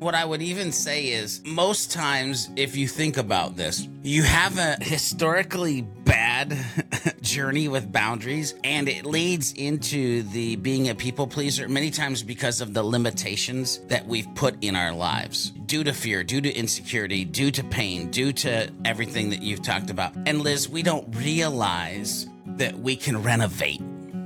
What I would even say is most times, if you think about this, you have a historically bad journey with boundaries and it leads into the being a people pleaser many times because of the limitations that we've put in our lives due to fear, due to insecurity, due to pain, due to everything that you've talked about. And Liz, we don't realize that we can renovate.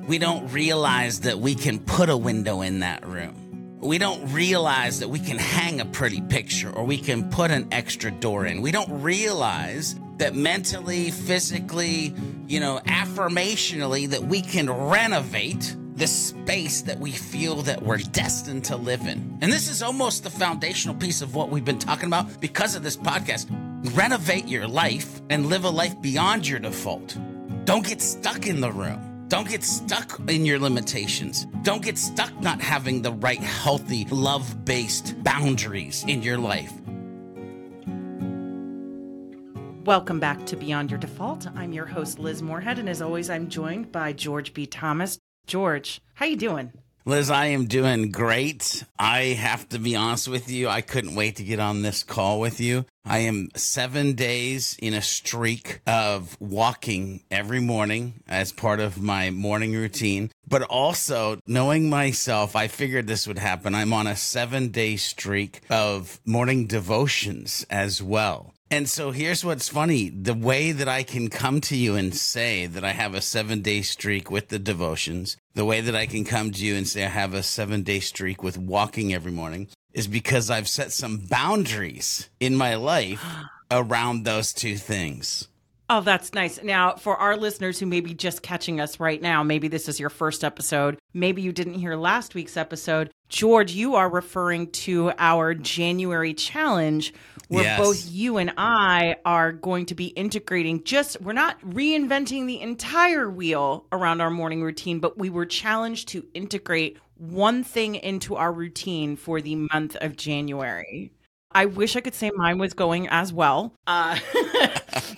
We don't realize that we can put a window in that room we don't realize that we can hang a pretty picture or we can put an extra door in. We don't realize that mentally, physically, you know, affirmationally, that we can renovate the space that we feel that we're destined to live in. And this is almost the foundational piece of what we've been talking about because of this podcast. Renovate your life and live a life beyond your default. Don't get stuck in the room. Don't get stuck in your limitations. Don't get stuck not having the right, healthy, love based boundaries in your life. Welcome back to Beyond Your Default. I'm your host Liz Moorhead and as always I'm joined by George B. Thomas. George, how you doing? Liz, I am doing great. I have to be honest with you. I couldn't wait to get on this call with you. I am seven days in a streak of walking every morning as part of my morning routine. But also knowing myself, I figured this would happen. I'm on a seven day streak of morning devotions as well. And so here's what's funny the way that I can come to you and say that I have a seven day streak with the devotions, the way that I can come to you and say I have a seven day streak with walking every morning is because I've set some boundaries in my life around those two things. Oh, that's nice. Now, for our listeners who may be just catching us right now, maybe this is your first episode, maybe you didn't hear last week's episode. George, you are referring to our January challenge where yes. both you and I are going to be integrating just, we're not reinventing the entire wheel around our morning routine, but we were challenged to integrate one thing into our routine for the month of January. I wish I could say mine was going as well. Uh,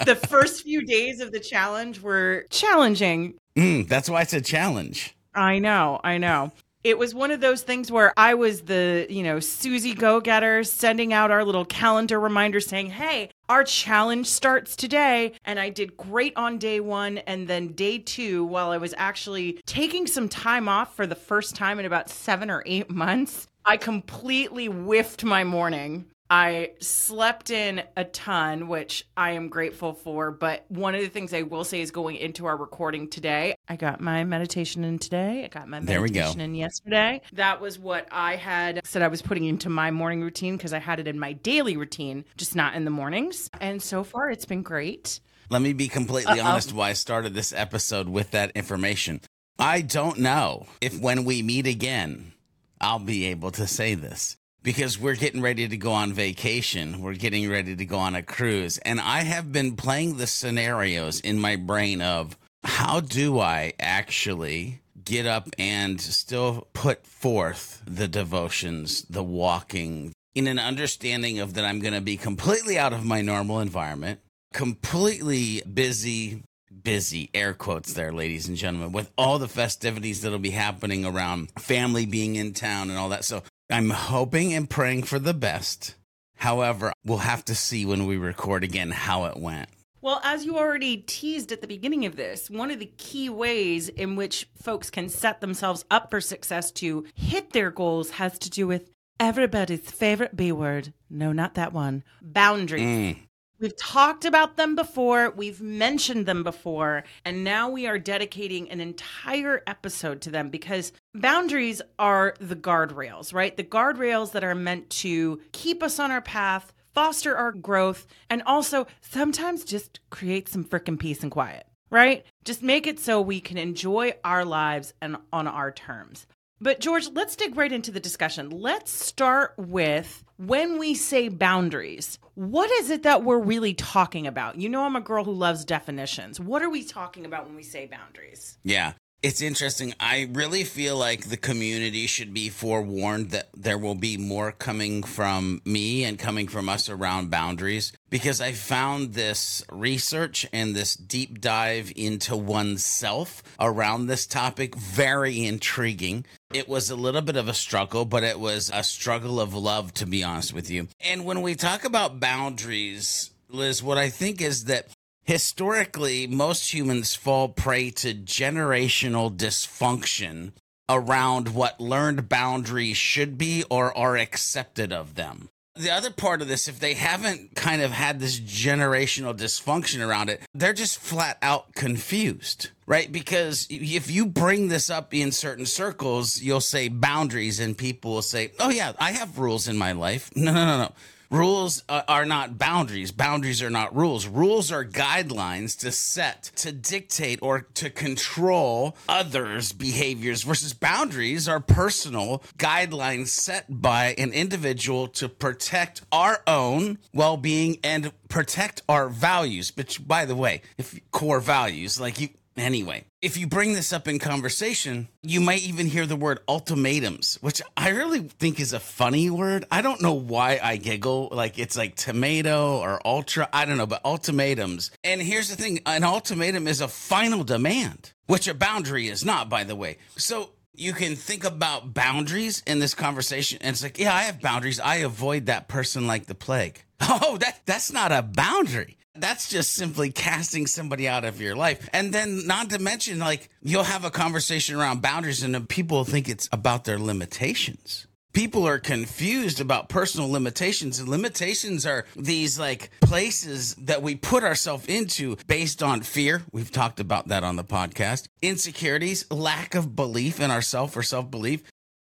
the first few days of the challenge were challenging. Mm, that's why it's a challenge. I know, I know. It was one of those things where I was the, you know, Susie go getter sending out our little calendar reminder saying, hey, our challenge starts today. And I did great on day one. And then day two, while I was actually taking some time off for the first time in about seven or eight months, I completely whiffed my morning. I slept in a ton, which I am grateful for. But one of the things I will say is going into our recording today, I got my meditation in today. I got my meditation in yesterday. That was what I had said I was putting into my morning routine because I had it in my daily routine, just not in the mornings. And so far, it's been great. Let me be completely Uh-oh. honest why I started this episode with that information. I don't know if when we meet again, I'll be able to say this because we're getting ready to go on vacation. We're getting ready to go on a cruise. And I have been playing the scenarios in my brain of how do I actually get up and still put forth the devotions, the walking, in an understanding of that I'm going to be completely out of my normal environment, completely busy, busy, air quotes there, ladies and gentlemen, with all the festivities that'll be happening around family being in town and all that. So I'm hoping and praying for the best. However, we'll have to see when we record again how it went. Well, as you already teased at the beginning of this, one of the key ways in which folks can set themselves up for success to hit their goals has to do with everybody's favorite B word. No, not that one. Boundaries. Mm. We've talked about them before, we've mentioned them before, and now we are dedicating an entire episode to them because boundaries are the guardrails, right? The guardrails that are meant to keep us on our path, foster our growth, and also sometimes just create some freaking peace and quiet, right? Just make it so we can enjoy our lives and on our terms. But, George, let's dig right into the discussion. Let's start with when we say boundaries, what is it that we're really talking about? You know, I'm a girl who loves definitions. What are we talking about when we say boundaries? Yeah. It's interesting. I really feel like the community should be forewarned that there will be more coming from me and coming from us around boundaries because I found this research and this deep dive into oneself around this topic very intriguing. It was a little bit of a struggle, but it was a struggle of love, to be honest with you. And when we talk about boundaries, Liz, what I think is that historically, most humans fall prey to generational dysfunction around what learned boundaries should be or are accepted of them. The other part of this, if they haven't kind of had this generational dysfunction around it, they're just flat out confused, right? Because if you bring this up in certain circles, you'll say boundaries, and people will say, Oh, yeah, I have rules in my life. No, no, no, no. Rules are not boundaries. Boundaries are not rules. Rules are guidelines to set, to dictate, or to control others' behaviors, versus boundaries are personal guidelines set by an individual to protect our own well being and protect our values. Which, by the way, if core values, like you, Anyway, if you bring this up in conversation, you might even hear the word ultimatums, which I really think is a funny word. I don't know why I giggle. Like it's like tomato or ultra. I don't know, but ultimatums. And here's the thing an ultimatum is a final demand, which a boundary is not, by the way. So you can think about boundaries in this conversation and it's like yeah i have boundaries i avoid that person like the plague oh that that's not a boundary that's just simply casting somebody out of your life. And then, not to mention, like, you'll have a conversation around boundaries, and people think it's about their limitations. People are confused about personal limitations, and limitations are these like places that we put ourselves into based on fear. We've talked about that on the podcast. Insecurities, lack of belief in ourself or self belief,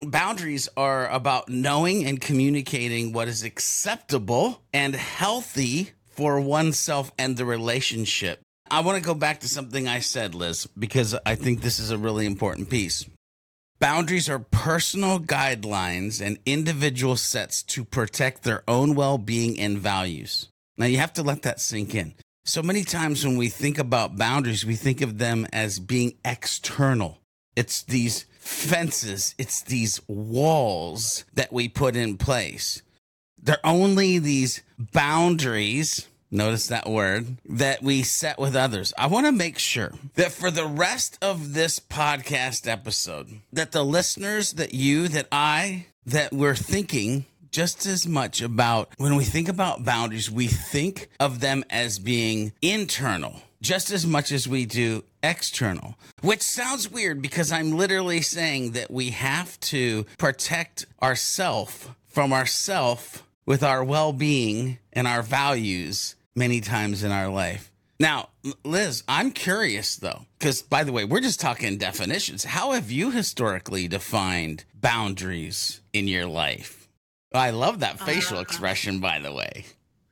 boundaries are about knowing and communicating what is acceptable and healthy for oneself and the relationship. I want to go back to something I said, Liz, because I think this is a really important piece. Boundaries are personal guidelines and individual sets to protect their own well being and values. Now, you have to let that sink in. So many times when we think about boundaries, we think of them as being external. It's these fences, it's these walls that we put in place. They're only these boundaries Notice that word that we set with others. I want to make sure that for the rest of this podcast episode, that the listeners, that you, that I, that we're thinking just as much about when we think about boundaries, we think of them as being internal just as much as we do external, which sounds weird because I'm literally saying that we have to protect ourself from ourself with our well being and our values many times in our life. Now, Liz, I'm curious though, because by the way, we're just talking definitions. How have you historically defined boundaries in your life? I love that facial uh, expression, by the way.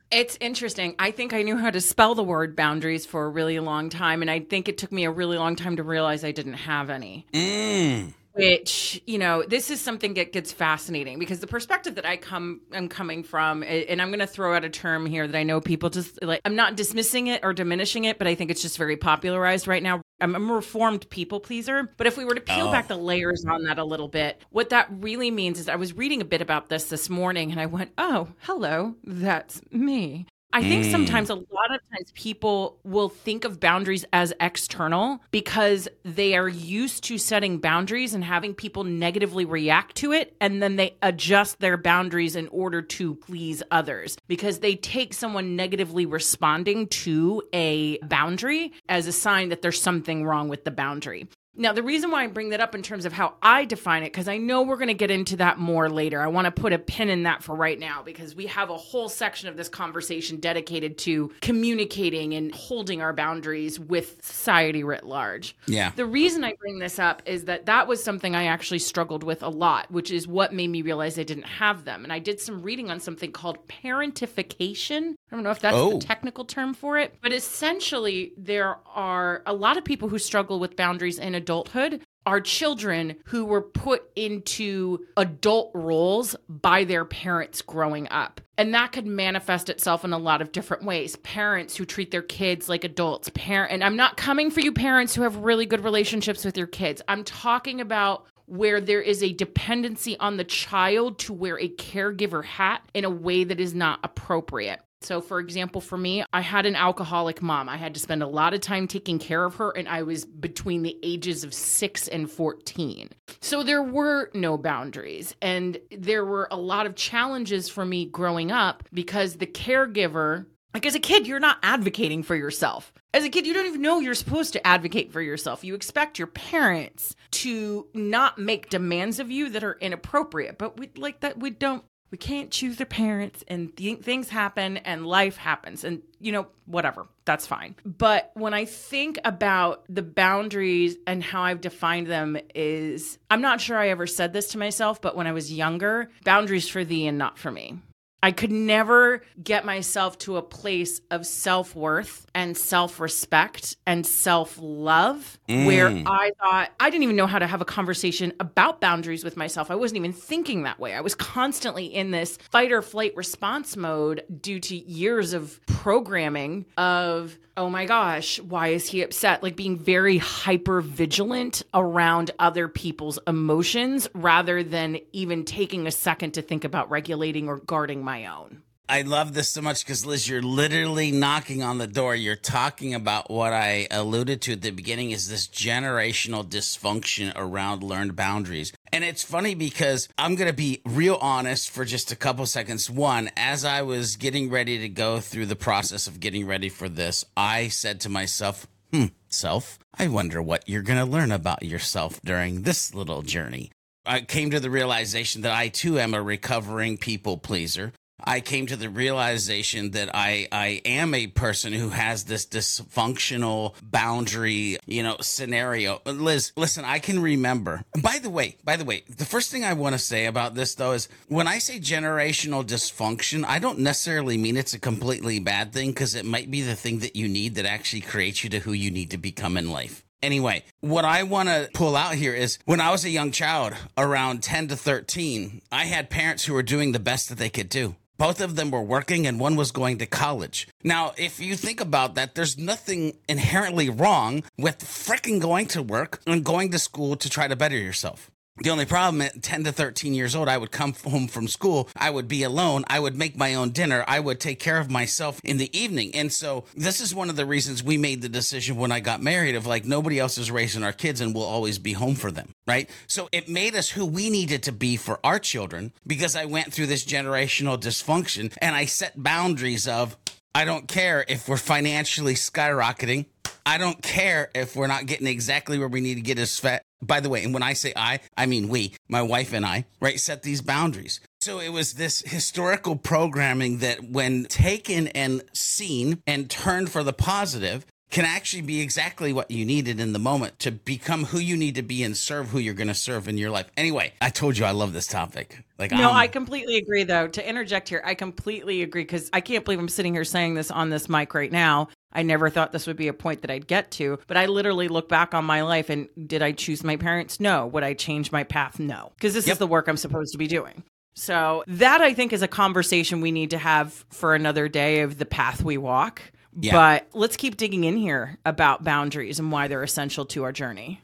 It's interesting. I think I knew how to spell the word boundaries for a really long time, and I think it took me a really long time to realize I didn't have any. Mm which you know this is something that gets fascinating because the perspective that i come i'm coming from and i'm going to throw out a term here that i know people just like i'm not dismissing it or diminishing it but i think it's just very popularized right now i'm, a reformed people pleaser but if we were to peel oh. back the layers on that a little bit what that really means is i was reading a bit about this this morning and i went oh hello that's me I think mm. sometimes a lot of times people will think of boundaries as external because they are used to setting boundaries and having people negatively react to it. And then they adjust their boundaries in order to please others because they take someone negatively responding to a boundary as a sign that there's something wrong with the boundary. Now, the reason why I bring that up in terms of how I define it, because I know we're going to get into that more later. I want to put a pin in that for right now because we have a whole section of this conversation dedicated to communicating and holding our boundaries with society writ large. Yeah. The reason I bring this up is that that was something I actually struggled with a lot, which is what made me realize I didn't have them. And I did some reading on something called parentification. I don't know if that's oh. the technical term for it, but essentially, there are a lot of people who struggle with boundaries in a adulthood are children who were put into adult roles by their parents growing up. And that could manifest itself in a lot of different ways. Parents who treat their kids like adults. Parent and I'm not coming for you parents who have really good relationships with your kids. I'm talking about where there is a dependency on the child to wear a caregiver hat in a way that is not appropriate. So, for example, for me, I had an alcoholic mom. I had to spend a lot of time taking care of her, and I was between the ages of six and 14. So, there were no boundaries. And there were a lot of challenges for me growing up because the caregiver like as a kid, you're not advocating for yourself. As a kid, you don't even know you're supposed to advocate for yourself. You expect your parents to not make demands of you that are inappropriate. But we like that we don't we can't choose their parents and th- things happen and life happens and you know whatever. That's fine. But when i think about the boundaries and how i've defined them is i'm not sure i ever said this to myself but when i was younger boundaries for thee and not for me I could never get myself to a place of self worth and self respect and self love mm. where I thought I didn't even know how to have a conversation about boundaries with myself. I wasn't even thinking that way. I was constantly in this fight or flight response mode due to years of programming of oh my gosh, why is he upset? Like being very hyper vigilant around other people's emotions rather than even taking a second to think about regulating or guarding my own. I love this so much because Liz, you're literally knocking on the door. You're talking about what I alluded to at the beginning is this generational dysfunction around learned boundaries. And it's funny because I'm going to be real honest for just a couple seconds. One, as I was getting ready to go through the process of getting ready for this, I said to myself, hmm, self, I wonder what you're going to learn about yourself during this little journey. I came to the realization that I too am a recovering people pleaser. I came to the realization that I, I am a person who has this dysfunctional boundary, you know, scenario. Liz, listen, I can remember. By the way, by the way, the first thing I want to say about this though is when I say generational dysfunction, I don't necessarily mean it's a completely bad thing because it might be the thing that you need that actually creates you to who you need to become in life. Anyway, what I want to pull out here is when I was a young child, around 10 to 13, I had parents who were doing the best that they could do. Both of them were working and one was going to college. Now, if you think about that, there's nothing inherently wrong with freaking going to work and going to school to try to better yourself. The only problem at 10 to 13 years old, I would come home from school. I would be alone. I would make my own dinner. I would take care of myself in the evening. And so this is one of the reasons we made the decision when I got married of like, nobody else is raising our kids and we'll always be home for them. Right. So it made us who we needed to be for our children because I went through this generational dysfunction and I set boundaries of, I don't care if we're financially skyrocketing. I don't care if we're not getting exactly where we need to get as fat by the way, and when I say I, I mean we, my wife and I, right, set these boundaries. So it was this historical programming that, when taken and seen and turned for the positive, can actually be exactly what you needed in the moment to become who you need to be and serve who you're going to serve in your life. Anyway, I told you I love this topic. Like, no, I'm, i completely agree. Though to interject here, I completely agree because I can't believe I'm sitting here saying this on this mic right now. I never thought this would be a point that I'd get to, but I literally look back on my life and did I choose my parents? No. Would I change my path? No. Because this yep. is the work I'm supposed to be doing. So that I think is a conversation we need to have for another day of the path we walk. Yeah. But let's keep digging in here about boundaries and why they're essential to our journey.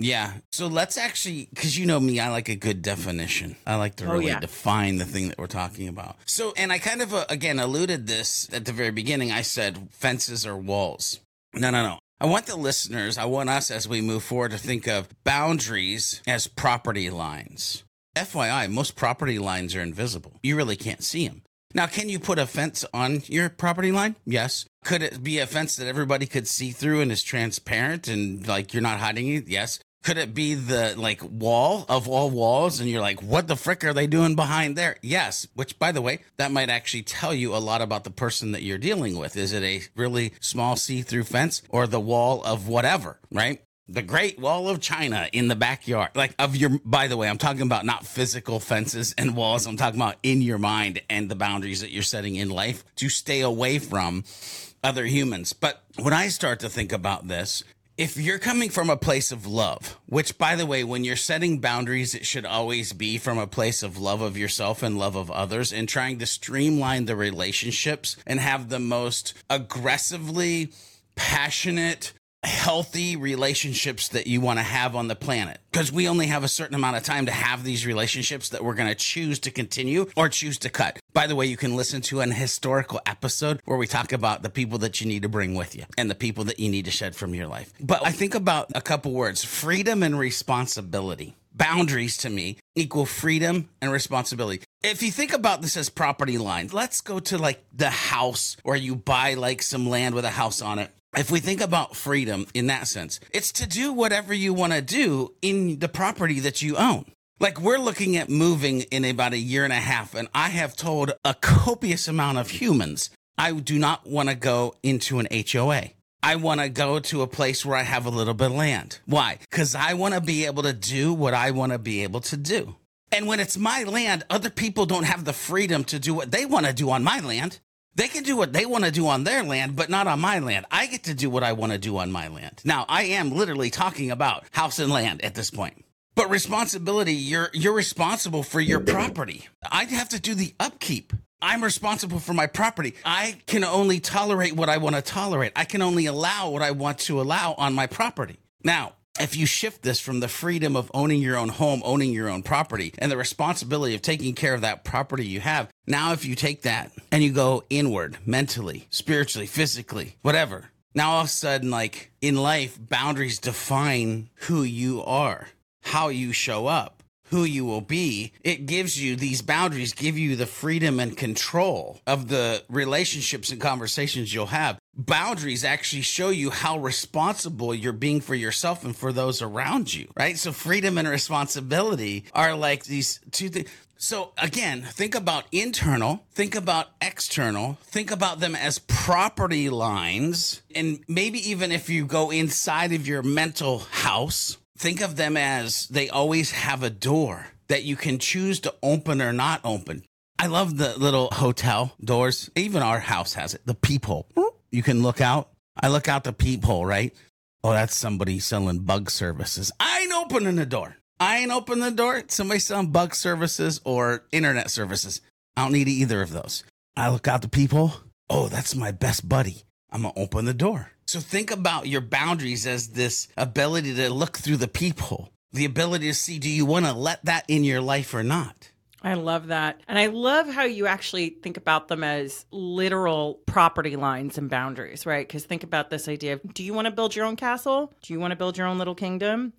Yeah. So let's actually, because you know me, I like a good definition. I like to oh, really yeah. define the thing that we're talking about. So, and I kind of, uh, again, alluded this at the very beginning. I said fences or walls. No, no, no. I want the listeners, I want us as we move forward to think of boundaries as property lines. FYI, most property lines are invisible. You really can't see them. Now, can you put a fence on your property line? Yes. Could it be a fence that everybody could see through and is transparent and like you're not hiding it? Yes. Could it be the like wall of all walls and you're like, what the frick are they doing behind there? Yes. Which, by the way, that might actually tell you a lot about the person that you're dealing with. Is it a really small see through fence or the wall of whatever, right? the Great Wall of China in the backyard. Like of your by the way, I'm talking about not physical fences and walls. I'm talking about in your mind and the boundaries that you're setting in life to stay away from other humans. But when I start to think about this, if you're coming from a place of love, which by the way, when you're setting boundaries, it should always be from a place of love of yourself and love of others and trying to streamline the relationships and have the most aggressively passionate healthy relationships that you want to have on the planet because we only have a certain amount of time to have these relationships that we're going to choose to continue or choose to cut. By the way, you can listen to an historical episode where we talk about the people that you need to bring with you and the people that you need to shed from your life. But I think about a couple words freedom and responsibility. Boundaries to me equal freedom and responsibility. If you think about this as property lines, let's go to like the house or you buy like some land with a house on it if we think about freedom in that sense, it's to do whatever you want to do in the property that you own. Like we're looking at moving in about a year and a half, and I have told a copious amount of humans I do not want to go into an HOA. I want to go to a place where I have a little bit of land. Why? Because I want to be able to do what I want to be able to do. And when it's my land, other people don't have the freedom to do what they want to do on my land. They can do what they want to do on their land, but not on my land. I get to do what I want to do on my land. Now, I am literally talking about house and land at this point. But responsibility, you're you're responsible for your property. I have to do the upkeep. I'm responsible for my property. I can only tolerate what I want to tolerate. I can only allow what I want to allow on my property. Now, if you shift this from the freedom of owning your own home, owning your own property, and the responsibility of taking care of that property you have, now if you take that and you go inward, mentally, spiritually, physically, whatever, now all of a sudden, like in life, boundaries define who you are, how you show up who you will be, it gives you these boundaries, give you the freedom and control of the relationships and conversations you'll have. Boundaries actually show you how responsible you're being for yourself and for those around you, right? So freedom and responsibility are like these two things. So again, think about internal, think about external, think about them as property lines. And maybe even if you go inside of your mental house, think of them as they always have a door that you can choose to open or not open. I love the little hotel doors. Even our house has it. The peephole. You can look out. I look out the peephole, right? Oh, that's somebody selling bug services. I ain't opening the door. I ain't opening the door. Somebody selling bug services or internet services. I don't need either of those. I look out the peephole. Oh, that's my best buddy. I'm going to open the door. So think about your boundaries as this ability to look through the peephole, the ability to see do you want to let that in your life or not? I love that. And I love how you actually think about them as literal property lines and boundaries, right? Because think about this idea of do you want to build your own castle? Do you want to build your own little kingdom?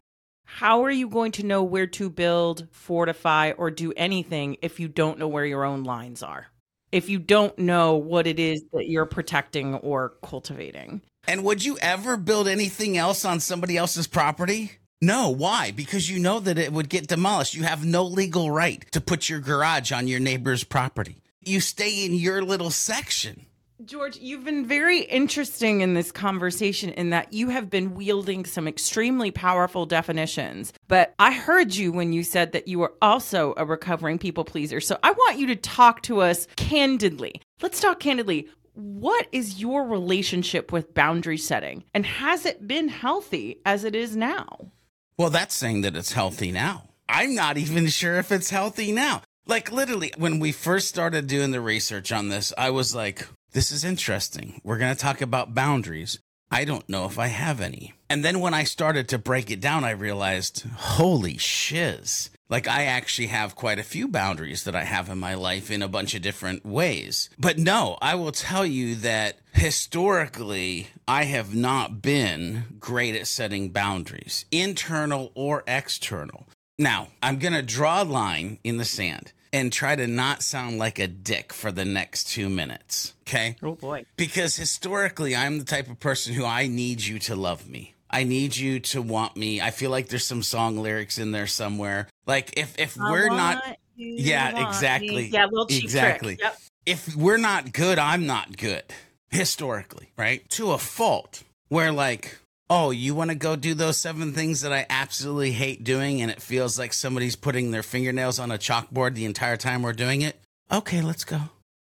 How are you going to know where to build, fortify, or do anything if you don't know where your own lines are? If you don't know what it is that you're protecting or cultivating. And would you ever build anything else on somebody else's property? No. Why? Because you know that it would get demolished. You have no legal right to put your garage on your neighbor's property. You stay in your little section. George, you've been very interesting in this conversation in that you have been wielding some extremely powerful definitions. But I heard you when you said that you were also a recovering people pleaser. So I want you to talk to us candidly. Let's talk candidly what is your relationship with boundary setting and has it been healthy as it is now? Well, that's saying that it's healthy now. I'm not even sure if it's healthy now. Like, literally, when we first started doing the research on this, I was like, this is interesting. We're going to talk about boundaries. I don't know if I have any. And then when I started to break it down, I realized, holy shiz. Like, I actually have quite a few boundaries that I have in my life in a bunch of different ways. But no, I will tell you that historically, I have not been great at setting boundaries, internal or external. Now, I'm going to draw a line in the sand and try to not sound like a dick for the next two minutes. Okay. Oh, boy. Because historically, I'm the type of person who I need you to love me. I need you to want me. I feel like there's some song lyrics in there somewhere. Like if if we're not Yeah, exactly. Me. Yeah, little cheap exactly. Yep. If we're not good, I'm not good. Historically, right? To a fault. Where like, oh, you want to go do those seven things that I absolutely hate doing and it feels like somebody's putting their fingernails on a chalkboard the entire time we're doing it? Okay, let's go.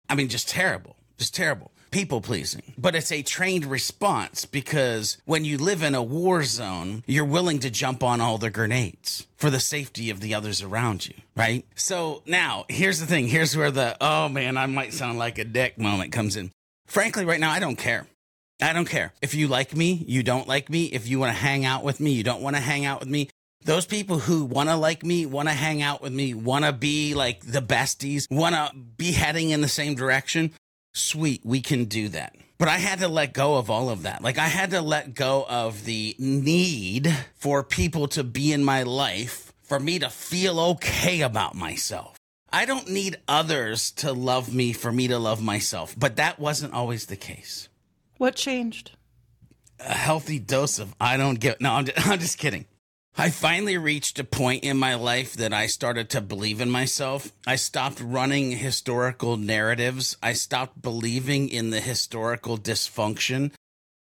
I mean, just terrible. Just terrible people pleasing, but it's a trained response because when you live in a war zone, you're willing to jump on all the grenades for the safety of the others around you, right? So now here's the thing. Here's where the, oh man, I might sound like a dick moment comes in. Frankly, right now, I don't care. I don't care. If you like me, you don't like me. If you want to hang out with me, you don't want to hang out with me. Those people who want to like me, want to hang out with me, want to be like the besties, want to be heading in the same direction, sweet, we can do that. But I had to let go of all of that. Like, I had to let go of the need for people to be in my life for me to feel okay about myself. I don't need others to love me for me to love myself, but that wasn't always the case. What changed? A healthy dose of I don't get, no, I'm just, I'm just kidding. I finally reached a point in my life that I started to believe in myself. I stopped running historical narratives. I stopped believing in the historical dysfunction.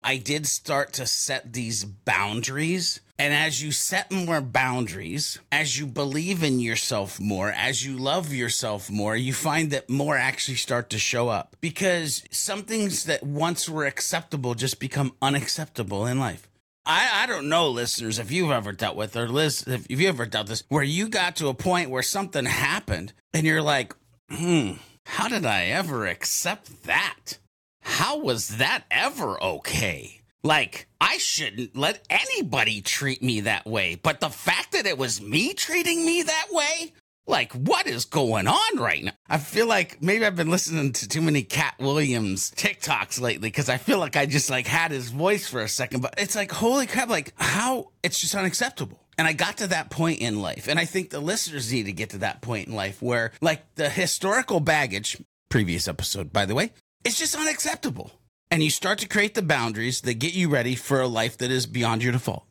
I did start to set these boundaries. And as you set more boundaries, as you believe in yourself more, as you love yourself more, you find that more actually start to show up because some things that once were acceptable just become unacceptable in life. I, I don't know, listeners, if you've ever dealt with or if you ever dealt this, where you got to a point where something happened and you're like, hmm, how did I ever accept that? How was that ever okay? Like, I shouldn't let anybody treat me that way. But the fact that it was me treating me that way, like, what is going on right now? I feel like maybe I've been listening to too many Katt Williams TikToks lately because I feel like I just like had his voice for a second. But it's like, holy crap, like how it's just unacceptable. And I got to that point in life. And I think the listeners need to get to that point in life where, like, the historical baggage, previous episode, by the way, it's just unacceptable. And you start to create the boundaries that get you ready for a life that is beyond your default.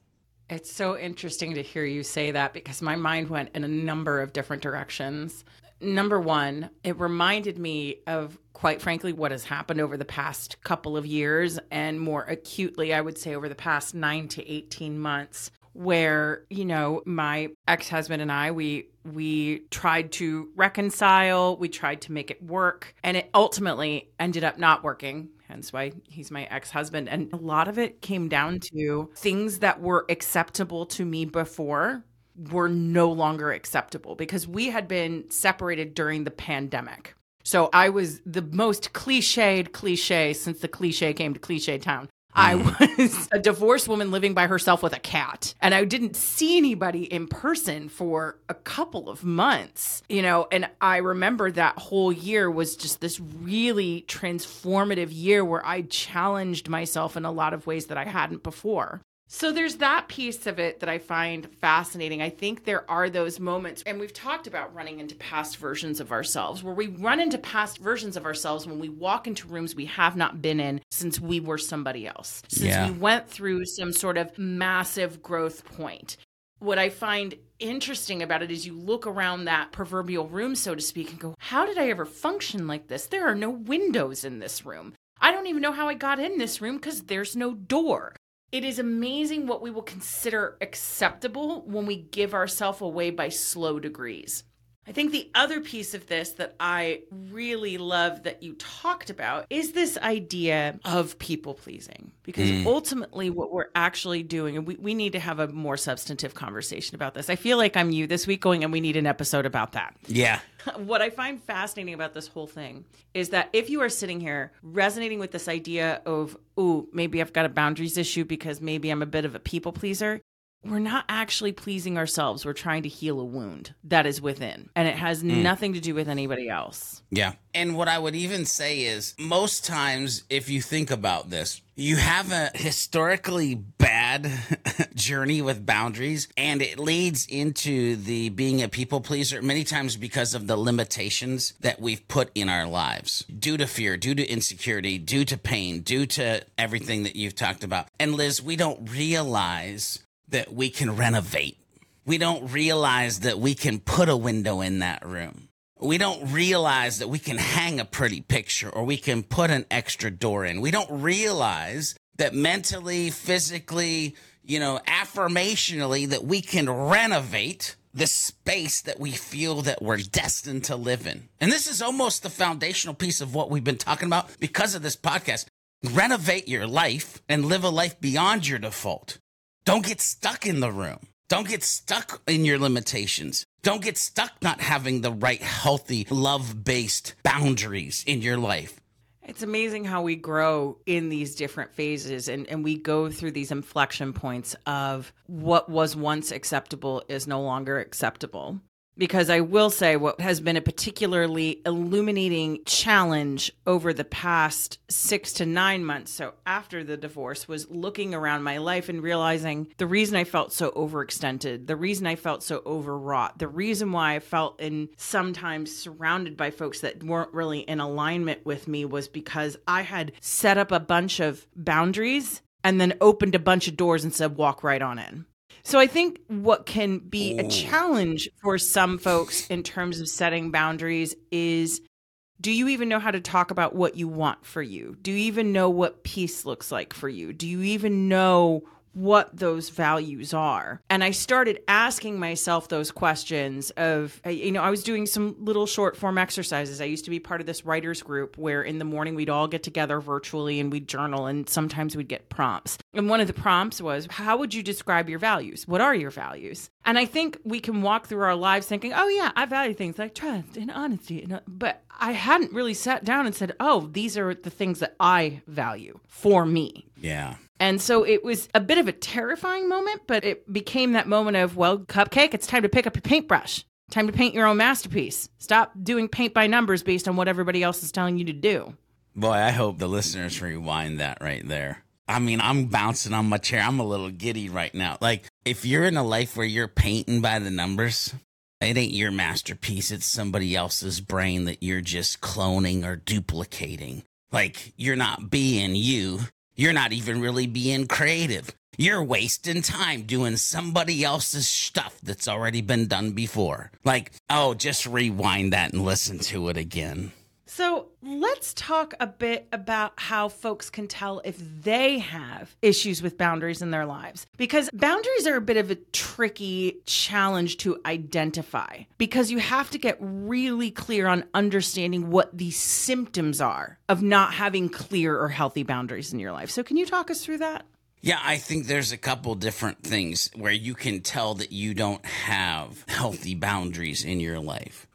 It's so interesting to hear you say that because my mind went in a number of different directions. Number one, it reminded me of, quite frankly, what has happened over the past couple of years, and more acutely, I would say, over the past nine to 18 months, where, you know, my ex husband and I, we, we tried to reconcile, we tried to make it work, and it ultimately ended up not working hence why he's my ex husband. And a lot of it came down to things that were acceptable to me before were no longer acceptable because we had been separated during the pandemic. So I was the most cliched cliche since the cliche came to cliche town. I mm. was a divorced woman living by herself with a cat, and I didn't see anybody in person for a couple of months, you know. And I remember that whole year was just this really transformative year where I challenged myself in a lot of ways that I hadn't before. So there's that piece of it that I find fascinating. I think there are those moments, and we've talked about running into past versions of ourselves, where we run into past versions of ourselves when we walk into rooms we have not been in since we were somebody else, since yeah. we went through some sort of massive growth point. What I find interesting about it is you look around that proverbial room, so to speak, and go, How did I ever function like this? There are no windows in this room. I don't even know how I got in this room because there's no door. It is amazing what we will consider acceptable when we give ourselves away by slow degrees. I think the other piece of this that I really love that you talked about is this idea of people pleasing. Because mm. ultimately, what we're actually doing, and we, we need to have a more substantive conversation about this. I feel like I'm you this week going, and we need an episode about that. Yeah. what I find fascinating about this whole thing is that if you are sitting here resonating with this idea of, oh, maybe I've got a boundaries issue because maybe I'm a bit of a people pleaser, we're not actually pleasing ourselves. We're trying to heal a wound that is within, and it has mm. nothing to do with anybody else. Yeah. And what I would even say is most times, if you think about this, you have a historically bad journey with boundaries, and it leads into the being a people pleaser many times because of the limitations that we've put in our lives due to fear, due to insecurity, due to pain, due to everything that you've talked about. And Liz, we don't realize that we can renovate. We don't realize that we can put a window in that room. We don't realize that we can hang a pretty picture or we can put an extra door in. We don't realize that mentally, physically, you know, affirmationally, that we can renovate the space that we feel that we're destined to live in. And this is almost the foundational piece of what we've been talking about because of this podcast. Renovate your life and live a life beyond your default. Don't get stuck in the room. Don't get stuck in your limitations. Don't get stuck not having the right, healthy, love based boundaries in your life. It's amazing how we grow in these different phases and, and we go through these inflection points of what was once acceptable is no longer acceptable because I will say what has been a particularly illuminating challenge over the past six to nine months. So, after the divorce, was looking around my life and realizing the reason I felt so overextended, the reason I felt so overwrought, the reason why I felt in sometimes surrounded by folks that weren't really in alignment with me was because I had set up a bunch of boundaries and then opened a bunch of doors and said, walk right on in. So I think what can be Ooh. a challenge for some folks in terms of setting boundaries is do you even know how to talk about what you want for you? Do you even know what peace looks like for you? Do you even know what those values are. And I started asking myself those questions of, uh, you know, I was doing some little short form exercises. I used to be part of this writers group where in the morning we'd all get together virtually and we'd journal and sometimes we'd get prompts. And one of the prompts was, how would you describe your values? What are your values? And I think we can walk through our lives thinking, oh, yeah, I value things like trust and honesty. Uh, but I hadn't really sat down and said, oh, these are the things that I value for me. Yeah. And so it was a bit of a terrifying moment, but it became that moment of, well, cupcake, it's time to pick up your paintbrush. Time to paint your own masterpiece. Stop doing paint by numbers based on what everybody else is telling you to do. Boy, I hope the listeners rewind that right there. I mean, I'm bouncing on my chair. I'm a little giddy right now. Like, if you're in a life where you're painting by the numbers, it ain't your masterpiece. It's somebody else's brain that you're just cloning or duplicating. Like, you're not being you. You're not even really being creative. You're wasting time doing somebody else's stuff that's already been done before. Like, oh, just rewind that and listen to it again. So let's talk a bit about how folks can tell if they have issues with boundaries in their lives. Because boundaries are a bit of a tricky challenge to identify because you have to get really clear on understanding what the symptoms are of not having clear or healthy boundaries in your life. So, can you talk us through that? Yeah, I think there's a couple different things where you can tell that you don't have healthy boundaries in your life.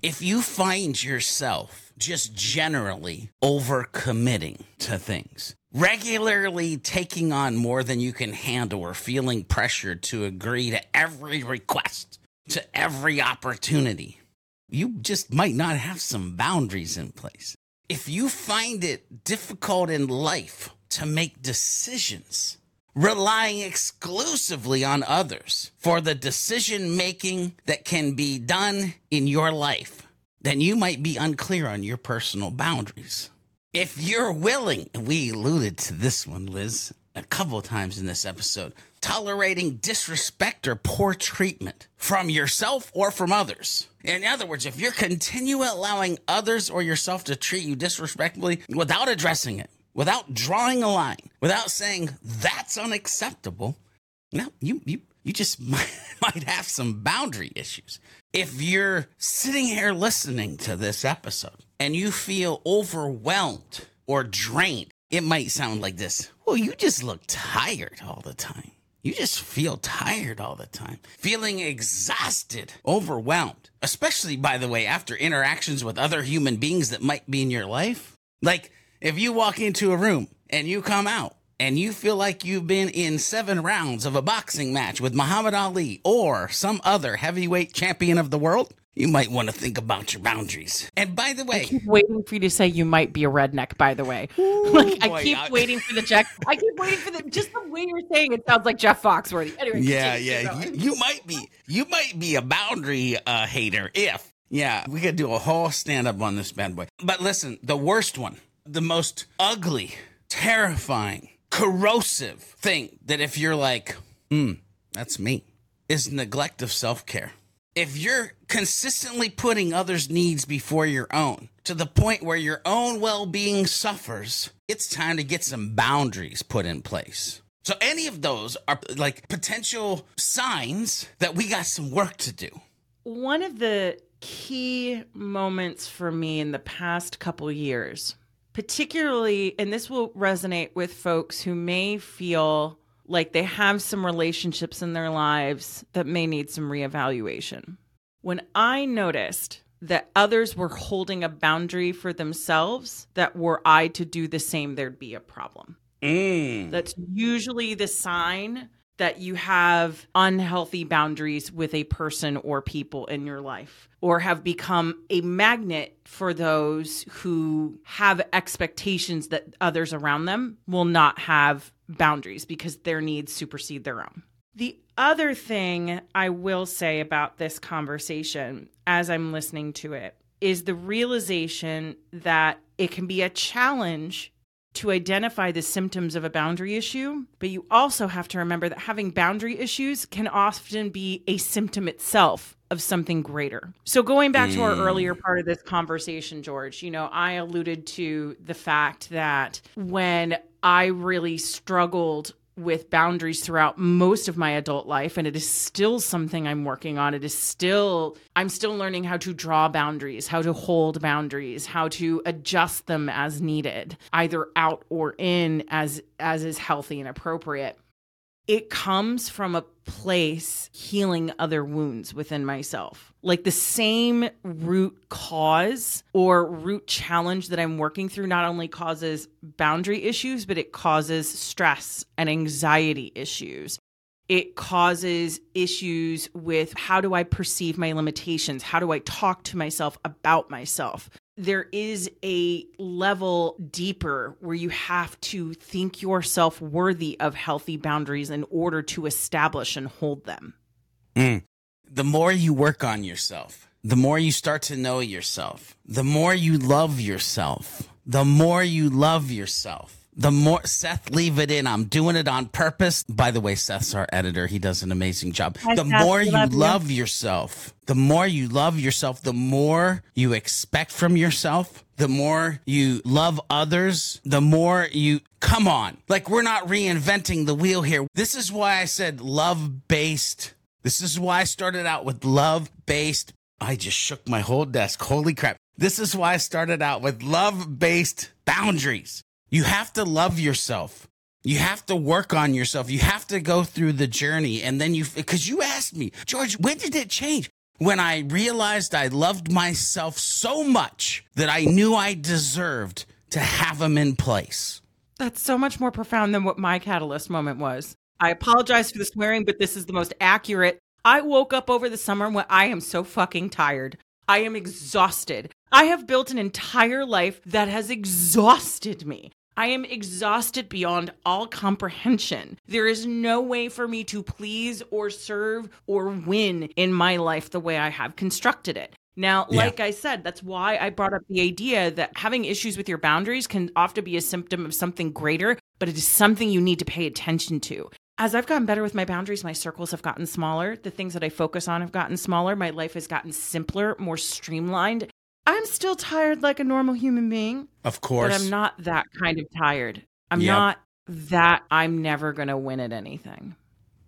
If you find yourself just generally overcommitting to things, regularly taking on more than you can handle or feeling pressured to agree to every request, to every opportunity, you just might not have some boundaries in place. If you find it difficult in life to make decisions, relying exclusively on others for the decision making that can be done in your life, then you might be unclear on your personal boundaries. If you're willing, we alluded to this one, Liz, a couple of times in this episode, tolerating disrespect or poor treatment from yourself or from others. In other words, if you're continually allowing others or yourself to treat you disrespectfully without addressing it, without drawing a line, without saying that's unacceptable, no, you you you just might, might have some boundary issues. If you're sitting here listening to this episode and you feel overwhelmed or drained, it might sound like this. Well, you just look tired all the time. You just feel tired all the time, feeling exhausted, overwhelmed, especially, by the way, after interactions with other human beings that might be in your life. Like, if you walk into a room and you come out and you feel like you've been in seven rounds of a boxing match with Muhammad Ali or some other heavyweight champion of the world, you might want to think about your boundaries. And by the way, I keep waiting for you to say you might be a redneck. By the way, Ooh, like boy, I keep I... waiting for the check. I keep waiting for the just the way you're saying it sounds like Jeff Foxworthy. Anyway, yeah, yeah, you, you, might be you might be a boundary uh, hater if yeah, we could do a whole stand up on this bad boy. But listen, the worst one the most ugly, terrifying, corrosive thing that if you're like, hmm, that's me, is neglect of self care. If you're consistently putting others' needs before your own to the point where your own well being suffers, it's time to get some boundaries put in place. So, any of those are like potential signs that we got some work to do. One of the key moments for me in the past couple years particularly, and this will resonate with folks who may feel like they have some relationships in their lives that may need some reevaluation. When I noticed that others were holding a boundary for themselves, that were I to do the same, there'd be a problem. Mm. That's usually the sign that you have unhealthy boundaries with a person or people in your life, or have become a magnet for those who have expectations that others around them will not have boundaries because their needs supersede their own. The other thing I will say about this conversation as I'm listening to it is the realization that it can be a challenge to identify the symptoms of a boundary issue, but you also have to remember that having boundary issues can often be a symptom itself of something greater. So, going back to our mm. earlier part of this conversation, George, you know, I alluded to the fact that when I really struggled with boundaries throughout most of my adult life and it is still something I'm working on it is still I'm still learning how to draw boundaries how to hold boundaries how to adjust them as needed either out or in as as is healthy and appropriate it comes from a place healing other wounds within myself. Like the same root cause or root challenge that I'm working through not only causes boundary issues, but it causes stress and anxiety issues. It causes issues with how do I perceive my limitations? How do I talk to myself about myself? there is a level deeper where you have to think yourself worthy of healthy boundaries in order to establish and hold them. Mm. The more you work on yourself, the more you start to know yourself, the more you love yourself, the more you love yourself. The more Seth, leave it in. I'm doing it on purpose. By the way, Seth's our editor. He does an amazing job. Hi, the more you love you. love yourself, the more you love yourself, the more you expect from yourself, the more you love others, the more you come on. Like we're not reinventing the wheel here. This is why I said love based. This is why I started out with love based. I just shook my whole desk. Holy crap. This is why I started out with love based boundaries. You have to love yourself. You have to work on yourself. You have to go through the journey. And then you, because you asked me, George, when did it change? When I realized I loved myself so much that I knew I deserved to have them in place. That's so much more profound than what my catalyst moment was. I apologize for the swearing, but this is the most accurate. I woke up over the summer when I am so fucking tired. I am exhausted. I have built an entire life that has exhausted me. I am exhausted beyond all comprehension. There is no way for me to please or serve or win in my life the way I have constructed it. Now, Yeah. like I said, that's why I brought up the idea that having issues with your boundaries can often be a symptom of something greater, but it is something you need to pay attention to. As I've gotten better with my boundaries, my circles have gotten smaller. The things that I focus on have gotten smaller. My life has gotten simpler, more streamlined. I'm still tired like a normal human being, Of course. but I'm not that kind of tired. I'm Yep. not that I'm never going to win at anything.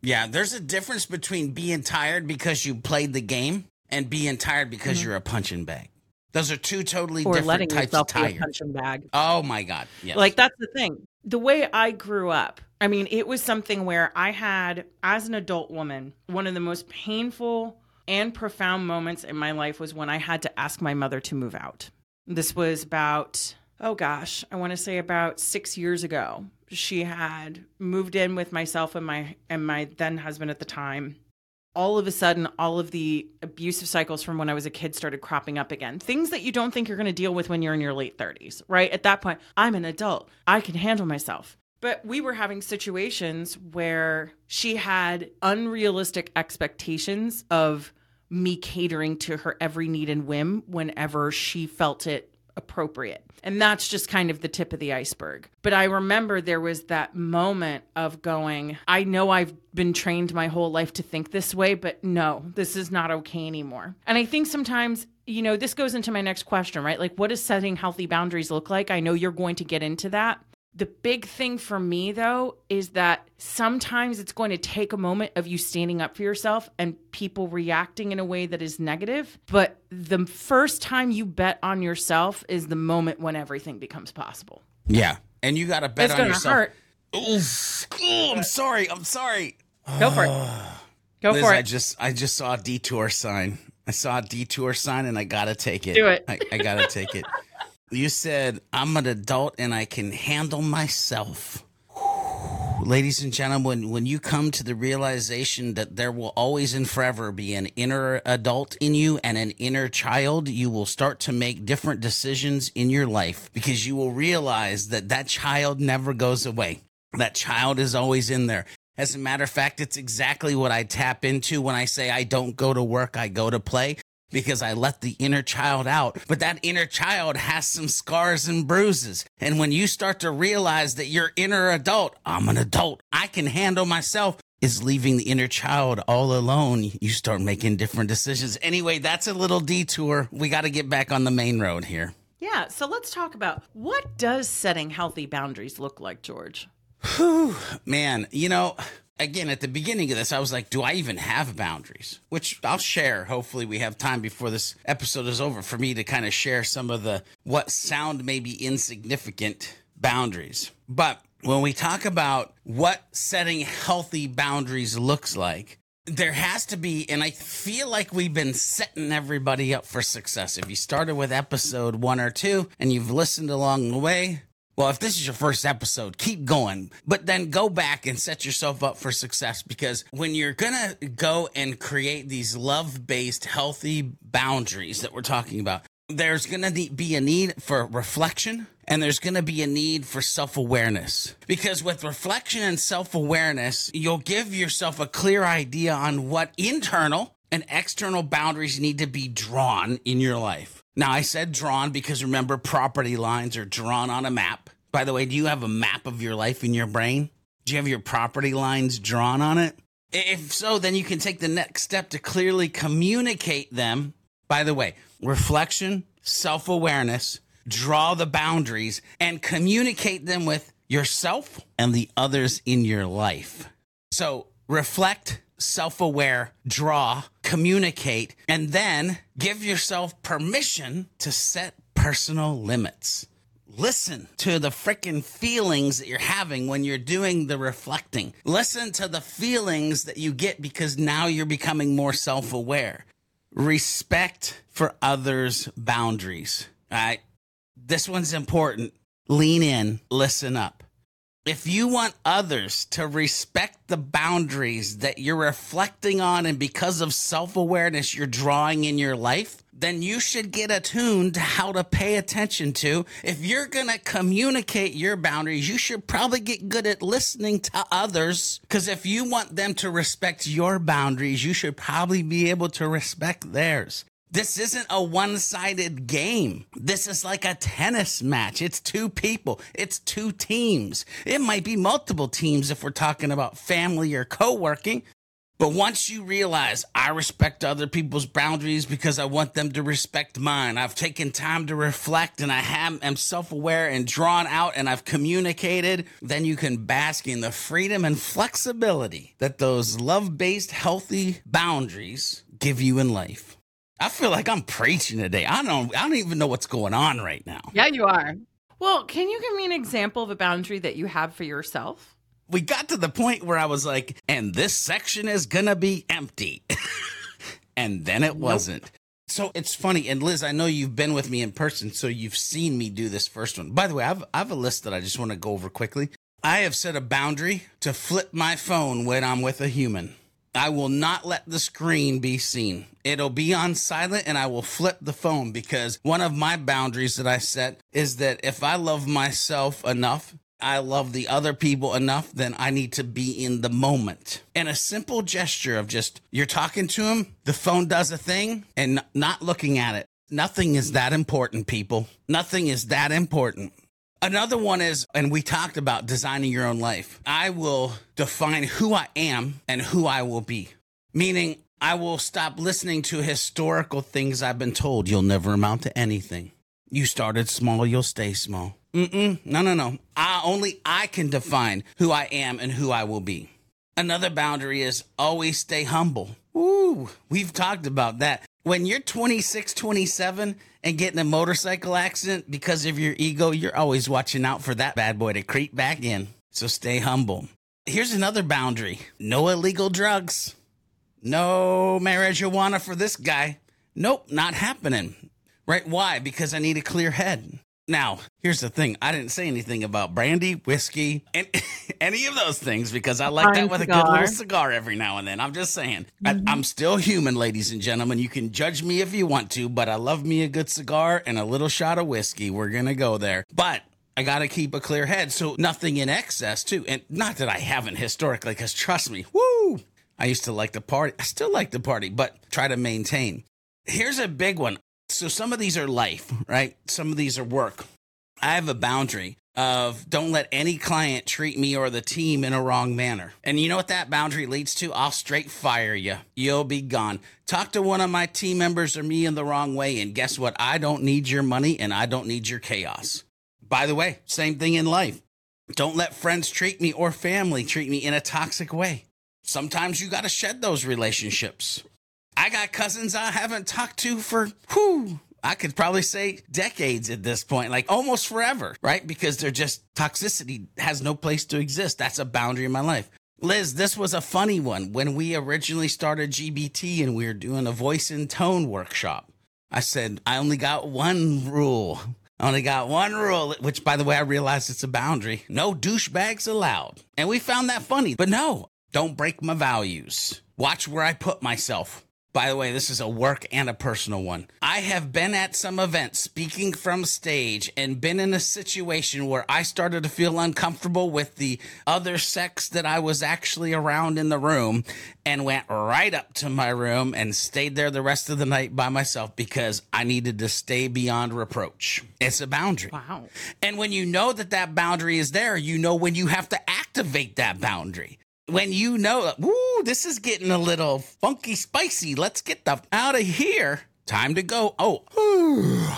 Yeah, there's a difference between being tired because you played the game and being tired because you're a punching bag. Those are two totally Mm-hmm. Or letting different types of yourself be a tired. punching bag. Oh my god. Yes. Like that's the thing. The way I grew up, I mean, it was something where I had, as an adult woman, one of the most painful and profound moments in my life was when I had to ask my mother to move out. This was about, oh gosh, I want to say about six years ago. She had moved in with myself and my and my then husband at the time. All of a sudden, all of the abusive cycles from when I was a kid started cropping up again. Things that you don't think you're going to deal with when you're in your late 30s, right? At that point, I'm an adult. I can handle myself. But we were having situations where she had unrealistic expectations of me catering to her every need and whim whenever she felt it appropriate. And that's just kind of the tip of the iceberg. But I remember there was that moment of going, I know I've been trained my whole life to think this way, but no, this is not okay anymore. And I think sometimes, you know, this goes into my next question, right? Like, what does setting healthy boundaries look like? I know you're going to get into that. The big thing for me, though, is that sometimes it's going to take a moment of you standing up for yourself and people reacting in a way that is negative. But the first time you bet on yourself is the moment when everything becomes possible. yeah. And you got to bet it's on going to yourself. hurt. Oof. Ooh, I'm sorry. I'm sorry. Go for it. Go Liz, for I it. just I just saw a detour sign. I saw a detour sign and I gotta take it. Do it. I, I gotta take it. You said I'm an adult and I can handle myself. Ladies and gentlemen, when you come to the realization that there will always and forever be an inner adult in you and an inner child, you will start to make different decisions in your life because you will realize that that child never goes away. That child is always in there. As a matter of fact, it's exactly what I tap into when I say I don't go to work, I go to play because I let the inner child out. But that inner child has some scars and bruises. And when you start to realize that your inner adult, I'm an adult, I can handle myself, is leaving the inner child all alone, you start making different decisions. Anyway, that's a little detour. We got to get back on the main road here. Yeah, so let's talk about what does setting healthy boundaries look like, George? Whew, man, you know, again, at the beginning of this, I was like, do I even have boundaries? Which I'll share. Hopefully, we have time before this episode is over for me to kind of share some of the what sound maybe insignificant boundaries. But when we talk about what setting healthy boundaries looks like, there has to be, and I feel like we've been setting everybody up for success. If you started with episode one or two and you've listened along the way, well, if this is your first episode, keep going, but then go back and set yourself up for success because when you're going to go and create these love based, healthy boundaries that we're talking about, there's going to be a need for reflection and there's going to be a need for self awareness. Because with reflection and self awareness, you'll give yourself a clear idea on what internal and external boundaries need to be drawn in your life. Now, I said drawn because remember, property lines are drawn on a map. By the way, do you have a map of your life in your brain? Do you have your property lines drawn on it? If so, then you can take the next step to clearly communicate them. By the way, reflection, self awareness, draw the boundaries, and communicate them with yourself and the others in your life. So reflect, self aware, draw, communicate, and then give yourself permission to set personal limits. Listen to the freaking feelings that you're having when you're doing the reflecting. Listen to the feelings that you get because now you're becoming more self aware. Respect for others' boundaries. All right. This one's important. Lean in, listen up if you want others to respect the boundaries that you're reflecting on and because of self awareness you're drawing in your life, then you should get attuned to how to pay attention to. If you're going to communicate your boundaries, you should probably get good at listening to others. Because if you want them to respect your boundaries, you should probably be able to respect theirs. This isn't a one sided game. This is like a tennis match. It's two people, it's two teams. It might be multiple teams if we're talking about family or co working. But once you realize I respect other people's boundaries because I want them to respect mine, I've taken time to reflect and I have, am self aware and drawn out and I've communicated, then you can bask in the freedom and flexibility that those love based, healthy boundaries give you in life. I feel like I'm preaching today. I don't I don't even know what's going on right now. Yeah, you are. Well, can you give me an example of a boundary that you have for yourself? We got to the point where I was like, and this section is gonna be empty. and then it nope. wasn't. So it's funny, and Liz, I know you've been with me in person, so you've seen me do this first one. By the way, I have, I have a list that I just want to go over quickly. I have set a boundary to flip my phone when I'm with a human. I will not let the screen be seen. It'll be on silent and I will flip the phone because one of my boundaries that I set is that if I love myself enough, I love the other people enough, then I need to be in the moment. And a simple gesture of just you're talking to him, the phone does a thing, and not looking at it. Nothing is that important, people. Nothing is that important. Another one is, and we talked about designing your own life. I will define who I am and who I will be. Meaning, I will stop listening to historical things I've been told. You'll never amount to anything. You started small, you'll stay small. Mm-mm, no, no, no. I, only I can define who I am and who I will be. Another boundary is always stay humble. Ooh, we've talked about that. When you're 26, 27 and get in a motorcycle accident because of your ego, you're always watching out for that bad boy to creep back in. So stay humble. Here's another boundary no illegal drugs, no marijuana for this guy. Nope, not happening. Right? Why? Because I need a clear head. Now, here's the thing. I didn't say anything about brandy, whiskey, and any of those things because I like Fine that with a good cigar. little cigar every now and then. I'm just saying. I, mm-hmm. I'm still human, ladies and gentlemen. You can judge me if you want to, but I love me a good cigar and a little shot of whiskey. We're going to go there. But I got to keep a clear head. So nothing in excess, too. And not that I haven't historically, because trust me, woo, I used to like to party. I still like to party, but try to maintain. Here's a big one. So some of these are life, right? Some of these are work. I have a boundary of don't let any client treat me or the team in a wrong manner. And you know what that boundary leads to? I'll straight fire you. You'll be gone. Talk to one of my team members or me in the wrong way, and guess what? I don't need your money and I don't need your chaos. By the way, same thing in life. Don't let friends treat me or family treat me in a toxic way. Sometimes you got to shed those relationships. I got cousins I haven't talked to for whew, I could probably say decades at this point, like almost forever, right? Because they're just toxicity has no place to exist. That's a boundary in my life. Liz, this was a funny one. When we originally started GBT and we were doing a voice and tone workshop, I said, I only got one rule. I only got one rule, which by the way, I realized it's a boundary. No douchebags allowed. And we found that funny, but no, don't break my values. Watch where I put myself. By the way, this is a work and a personal one. I have been at some events speaking from stage and been in a situation where I started to feel uncomfortable with the other sex that I was actually around in the room and went right up to my room and stayed there the rest of the night by myself because I needed to stay beyond reproach. It's a boundary. Wow. And when you know that that boundary is there, you know when you have to activate that boundary. When you know, woo, this is getting a little funky spicy. Let's get the out of here. Time to go. Oh,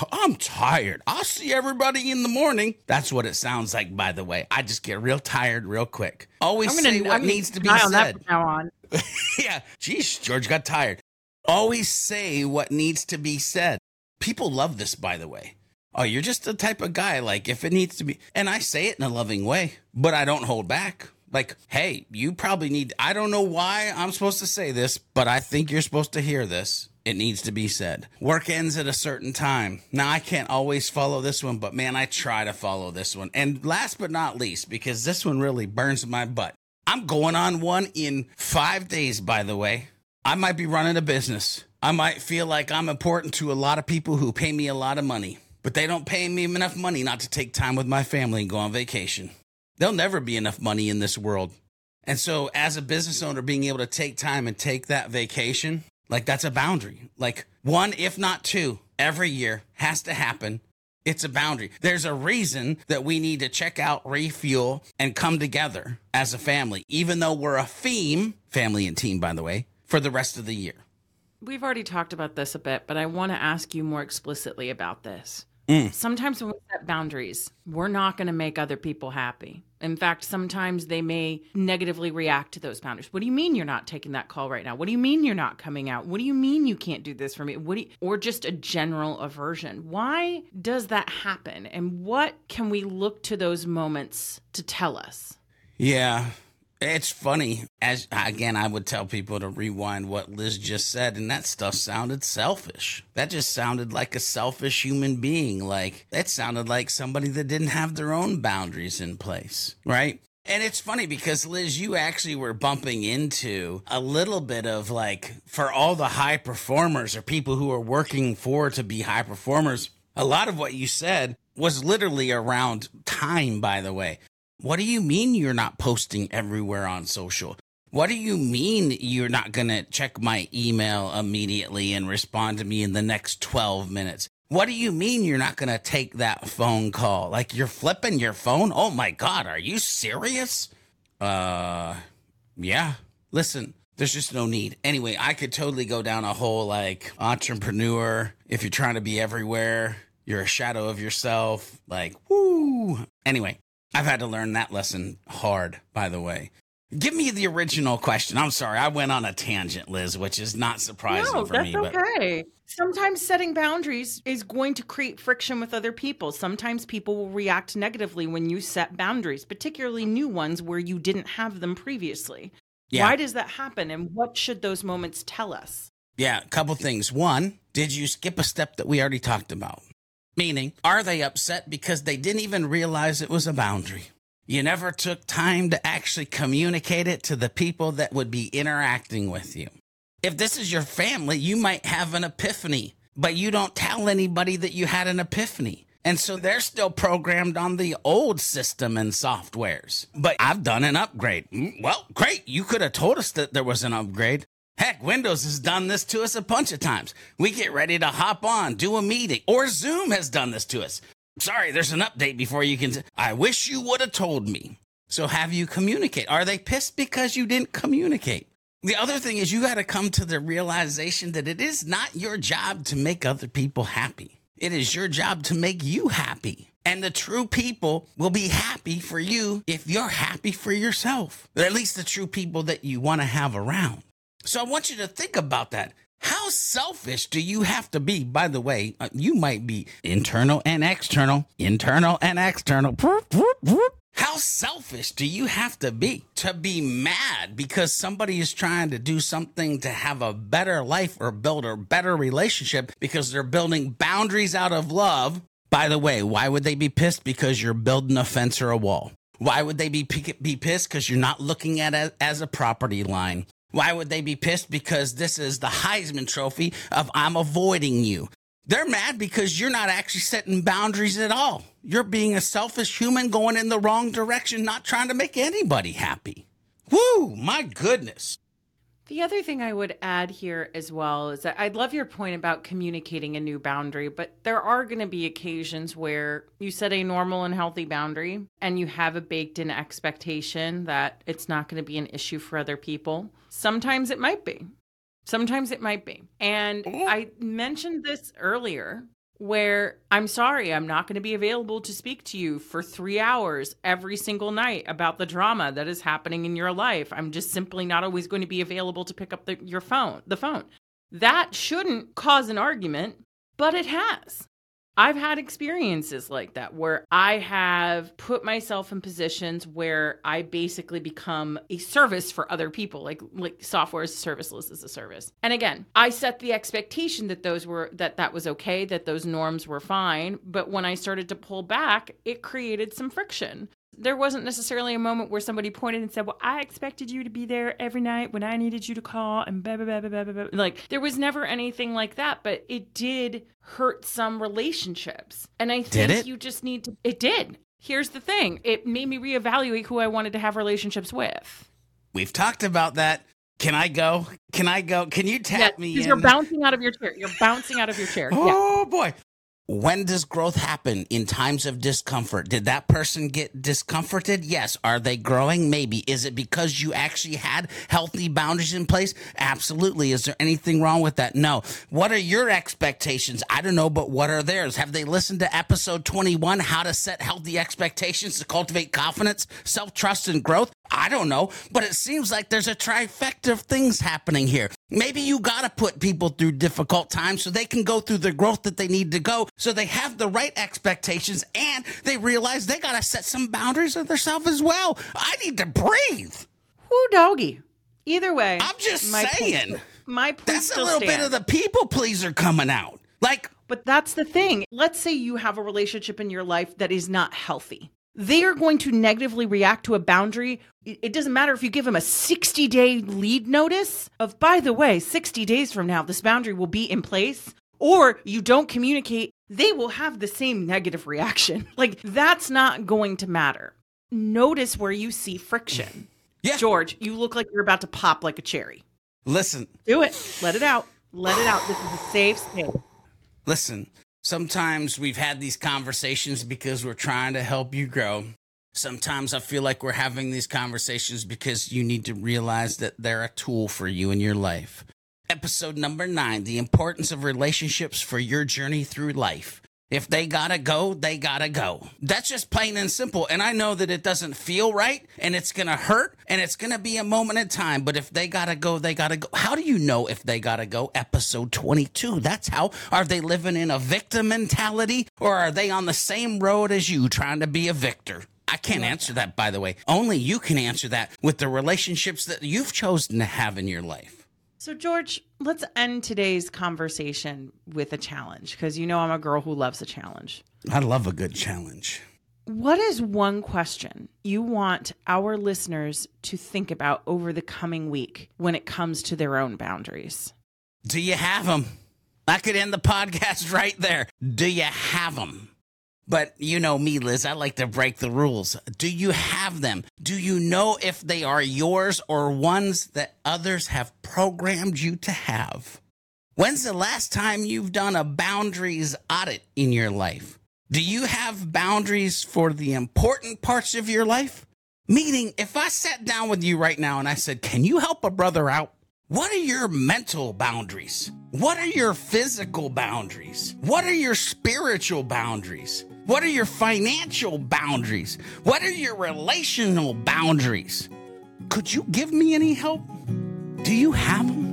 I'm tired. I'll see everybody in the morning. That's what it sounds like, by the way. I just get real tired real quick. Always I'm say gonna, what I'm needs to be said. from now on. yeah. Geez, George got tired. Always say what needs to be said. People love this, by the way. Oh, you're just the type of guy, like, if it needs to be, and I say it in a loving way, but I don't hold back. Like, hey, you probably need, I don't know why I'm supposed to say this, but I think you're supposed to hear this. It needs to be said. Work ends at a certain time. Now, I can't always follow this one, but man, I try to follow this one. And last but not least, because this one really burns my butt, I'm going on one in five days, by the way. I might be running a business. I might feel like I'm important to a lot of people who pay me a lot of money, but they don't pay me enough money not to take time with my family and go on vacation. There'll never be enough money in this world. And so, as a business owner, being able to take time and take that vacation, like that's a boundary. Like one, if not two, every year has to happen. It's a boundary. There's a reason that we need to check out, refuel, and come together as a family, even though we're a theme, family and team, by the way, for the rest of the year. We've already talked about this a bit, but I want to ask you more explicitly about this. Mm. Sometimes when we set boundaries, we're not going to make other people happy. In fact, sometimes they may negatively react to those boundaries. What do you mean you're not taking that call right now? What do you mean you're not coming out? What do you mean you can't do this for me? What do you, or just a general aversion? Why does that happen? And what can we look to those moments to tell us? Yeah. It's funny. As again, I would tell people to rewind what Liz just said, and that stuff sounded selfish. That just sounded like a selfish human being. Like it sounded like somebody that didn't have their own boundaries in place, right? And it's funny because Liz, you actually were bumping into a little bit of like for all the high performers or people who are working for to be high performers, a lot of what you said was literally around time, by the way. What do you mean you're not posting everywhere on social? What do you mean you're not going to check my email immediately and respond to me in the next 12 minutes? What do you mean you're not going to take that phone call? Like you're flipping your phone? Oh my God, are you serious? Uh, yeah. Listen, there's just no need. Anyway, I could totally go down a whole like entrepreneur. If you're trying to be everywhere, you're a shadow of yourself. Like, woo. Anyway, I've had to learn that lesson hard, by the way. Give me the original question. I'm sorry, I went on a tangent, Liz, which is not surprising No, for that's me. But okay. Sometimes setting boundaries is going to create friction with other people. Sometimes people will react negatively when you set boundaries, particularly new ones where you didn't have them previously. Yeah. Why does that happen and what should those moments tell us? yeah, a couple things. One, Did you skip a step that we already talked about? Meaning, are they upset because they didn't even realize it was a boundary? You never took time to actually communicate it to the people that would be interacting with you. If this is your family, you might have an epiphany, but you don't tell anybody that you had an epiphany. And so they're still programmed on the old system and softwares. But I've done an upgrade. Mm, Well, great. You could have told us that there was an upgrade. Heck, Windows has done this to us a bunch of times. We get ready to hop on, do a meeting, or Zoom has done this to us. Sorry, there's an update before you can. I wish you would have told me. So have you communicate? Are they pissed because you didn't communicate? The other thing is you got to come to the realization that it is not your job to make other people happy. It is your job to make you happy. And the true people will be happy for you if you're happy for yourself. At least the true people that you want to have around. So I want you to think about that. How selfish do you have to be? By the way, uh, you might be internal and external, internal and external. How selfish do you have to be to be mad because somebody is trying to do something to have a better life or build a better relationship because they're building boundaries out of love? By the way, why would they be pissed? Because you're building a fence or a wall. Why would they be be pissed? Because you're not looking at it as a property line. Why would they be pissed? Because this is the Heisman Trophy of I'm avoiding you. They're mad because you're not actually setting boundaries at all. You're being a selfish human going in the wrong direction, not trying to make anybody happy. Woo, my goodness. The other thing I would add here as well is that I love your point about communicating a new boundary, but there are going to be occasions where you set a normal and healthy boundary and you have a baked in expectation that it's not going to be an issue for other people. Sometimes it might be. Sometimes it might be. And I mentioned this earlier where I'm sorry, I'm not going to be available to speak to you for three hours every single night about the drama that is happening in your life. I'm just simply not always going to be available to pick up the, your phone, the phone. That shouldn't cause an argument, but it has. I've had experiences like that where I have put myself in positions where I basically become a service for other people, like like software as a service, Liz as a service. And again, I set the expectation that those were that that was okay, that those norms were fine. But when I started to pull back, it created some friction. There wasn't necessarily a moment where somebody pointed and said, Well, I expected you to be there every night when I needed you to call and blah, blah, blah, blah, blah, blah. Like, there was never anything like that, but it did hurt some relationships. And I think you just need to, it did. Here's the thing it made me reevaluate who I wanted to have relationships with. We've talked about that. Can I go? Can I go? Can you tap me because in? you're bouncing out of your chair. You're bouncing out of your chair. Yeah. Oh boy. When does growth happen? In times of discomfort. Did that person get discomforted? Yes. Are they growing? Maybe. Is it because you actually had healthy boundaries in place? Absolutely. Is there anything wrong with that? No. What are your expectations? I don't know, but what are theirs? Have they listened to episode 21, how to set healthy expectations to cultivate confidence, self trust, and growth? I don't know, but it seems like there's a trifecta of things happening here. Maybe you got to put people through difficult times so they can go through the growth that they need to go, so they have the right expectations and they realize they got to set some boundaries of themselves as well. I need to breathe. Whoo, doggy. Either way, I'm just my saying. my point That's a little bit of the people pleaser coming out. Like, But that's the thing. Let's say you have a relationship in your life that is not healthy. They are going to negatively react to a boundary. It doesn't matter if you give them a 60 day lead notice of, by the way, 60 days from now, this boundary will be in place, or you don't communicate, they will have the same negative reaction. Like, that's not going to matter. Notice where you see friction. Yeah. George, you look like you're about to pop like a cherry. listen, Do it. Let it out. Let it out. This is a safe space. Listen, sometimes we've had these conversations because we're trying to help you grow. Sometimes I feel like we're having these conversations because you need to realize that they're a tool for you in your life. Episode number nine The importance of relationships for your journey through life. If they gotta go, they gotta go. That's just plain and simple. And I know that it doesn't feel right and it's gonna hurt and it's gonna be a moment in time. But if they gotta go, they gotta go. How do you know if they gotta go? Episode 22. That's how. Are they living in a victim mentality or are they on the same road as you trying to be a victor? I can't answer that, by the way. Only you can answer that with the relationships that you've chosen to have in your life. So, George, let's end today's conversation with a challenge because you know I'm a girl who loves a challenge. I love a good challenge. What is one question you want our listeners to think about over the coming week when it comes to their own boundaries? Do you have them? I could end the podcast right there. Do you have them? But you know me, Liz, I like to break the rules. Do you have them? Do you know if they are yours or ones that others have programmed you to have? When's the last time you've done a boundaries audit in your life? Do you have boundaries for the important parts of your life? Meaning, if I sat down with you right now and I said, Can you help a brother out? What are your mental boundaries? What are your physical boundaries? What are your spiritual boundaries? What are your financial boundaries? What are your relational boundaries? Could you give me any help? Do you have them?